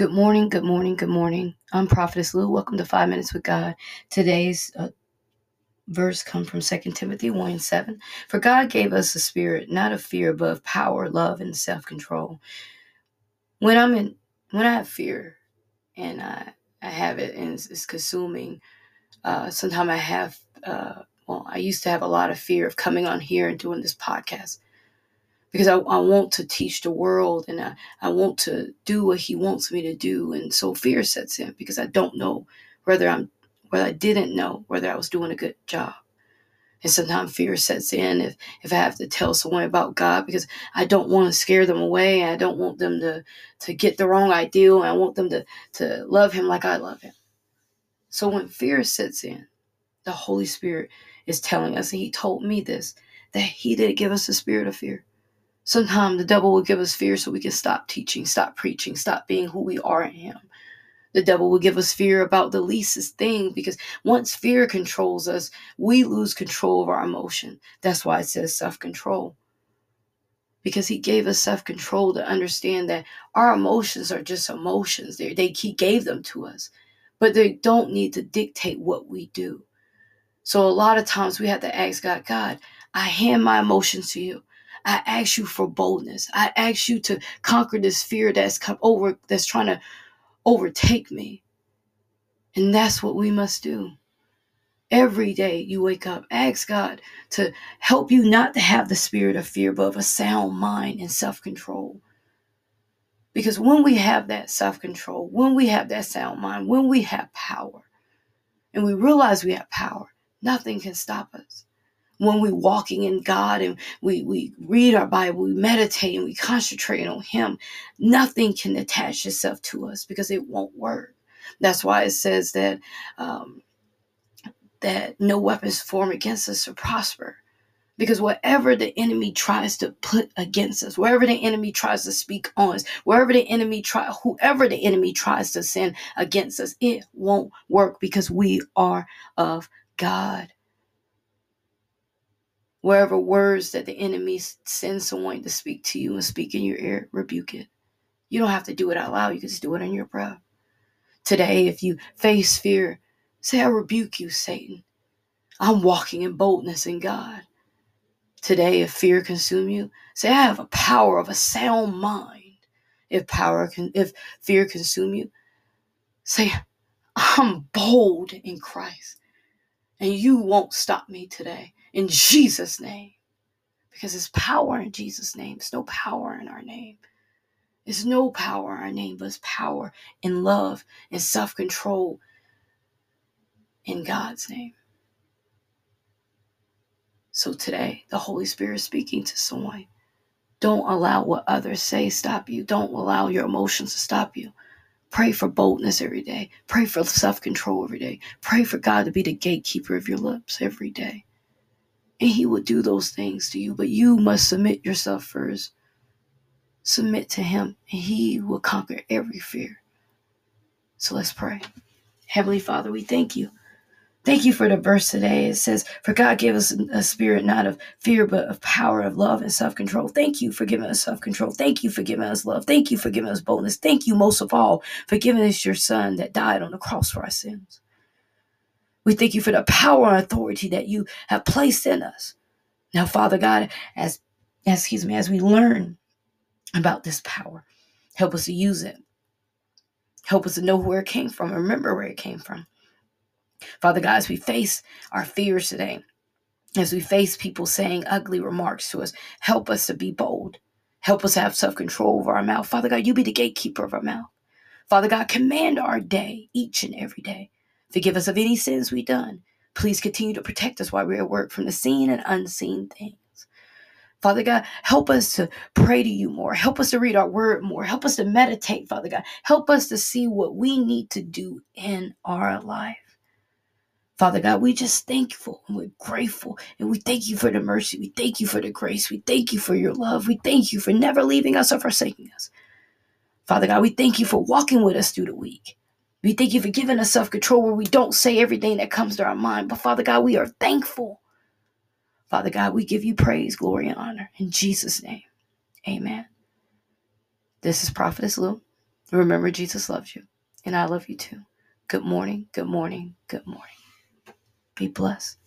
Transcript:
Good morning, good morning, good morning. I'm Prophetess Lou. Welcome to Five Minutes with God. Today's uh, verse comes from 2 Timothy 1 and 7. For God gave us a spirit, not of fear, but of power, love, and self-control. When I'm in, when I have fear, and I, I have it, and it's, it's consuming. Uh, sometimes I have, uh, well, I used to have a lot of fear of coming on here and doing this podcast because I, I want to teach the world and I, I want to do what he wants me to do. And so fear sets in because I don't know whether I'm, whether I didn't know whether I was doing a good job. And sometimes fear sets in if, if I have to tell someone about God because I don't want to scare them away. And I don't want them to, to get the wrong ideal. And I want them to, to love him like I love him. So when fear sets in, the Holy Spirit is telling us, and he told me this, that he didn't give us a spirit of fear Sometimes the devil will give us fear so we can stop teaching, stop preaching, stop being who we are in Him. The devil will give us fear about the leastest thing because once fear controls us, we lose control of our emotion. That's why it says self control. Because he gave us self control to understand that our emotions are just emotions. They, they, he gave them to us, but they don't need to dictate what we do. So a lot of times we have to ask God, God, I hand my emotions to you. I ask you for boldness. I ask you to conquer this fear that's come over, that's trying to overtake me. And that's what we must do. Every day you wake up, ask God to help you not to have the spirit of fear, but of a sound mind and self control. Because when we have that self control, when we have that sound mind, when we have power, and we realize we have power, nothing can stop us when we're walking in God and we, we read our Bible, we meditate and we concentrate on Him, nothing can attach itself to us because it won't work. That's why it says that um, that no weapons formed against us will prosper. Because whatever the enemy tries to put against us, wherever the enemy tries to speak on us, wherever the enemy try, whoever the enemy tries to send against us, it won't work because we are of God wherever words that the enemy sends someone to speak to you and speak in your ear, rebuke it. You don't have to do it out loud. You can just do it in your breath. Today, if you face fear, say, I rebuke you, Satan. I'm walking in boldness in God. Today, if fear consume you, say, I have a power of a sound mind. If power can, if fear consume you, say, I'm bold in Christ. And you won't stop me today in Jesus' name. Because there's power in Jesus' name. There's no power in our name. There's no power in our name, but it's power in love and self control in God's name. So today, the Holy Spirit is speaking to someone. Don't allow what others say stop you. Don't allow your emotions to stop you. Pray for boldness every day. Pray for self control every day. Pray for God to be the gatekeeper of your lips every day and he will do those things to you. But you must submit yourself first. Submit to him, and he will conquer every fear. So let's pray. Heavenly Father, we thank you. Thank you for the verse today. It says, For God gave us a spirit not of fear, but of power, of love, and self control. Thank you for giving us self control. Thank you for giving us love. Thank you for giving us boldness. Thank you, most of all, for giving us your Son that died on the cross for our sins. We thank you for the power and authority that you have placed in us. Now, Father God, as, as excuse me, as we learn about this power, help us to use it. Help us to know where it came from. Remember where it came from. Father God, as we face our fears today, as we face people saying ugly remarks to us, help us to be bold. Help us have self control over our mouth. Father God, you be the gatekeeper of our mouth. Father God, command our day each and every day. Forgive us of any sins we've done. Please continue to protect us while we're at work from the seen and unseen things. Father God, help us to pray to you more. Help us to read our word more. Help us to meditate, Father God. Help us to see what we need to do in our life. Father God, we just thankful and we're grateful and we thank you for the mercy. We thank you for the grace. We thank you for your love. We thank you for never leaving us or forsaking us. Father God, we thank you for walking with us through the week. We thank you for giving us self control where we don't say everything that comes to our mind. But Father God, we are thankful. Father God, we give you praise, glory, and honor. In Jesus' name, amen. This is Prophetess Lou. Remember, Jesus loves you, and I love you too. Good morning, good morning, good morning. Be blessed.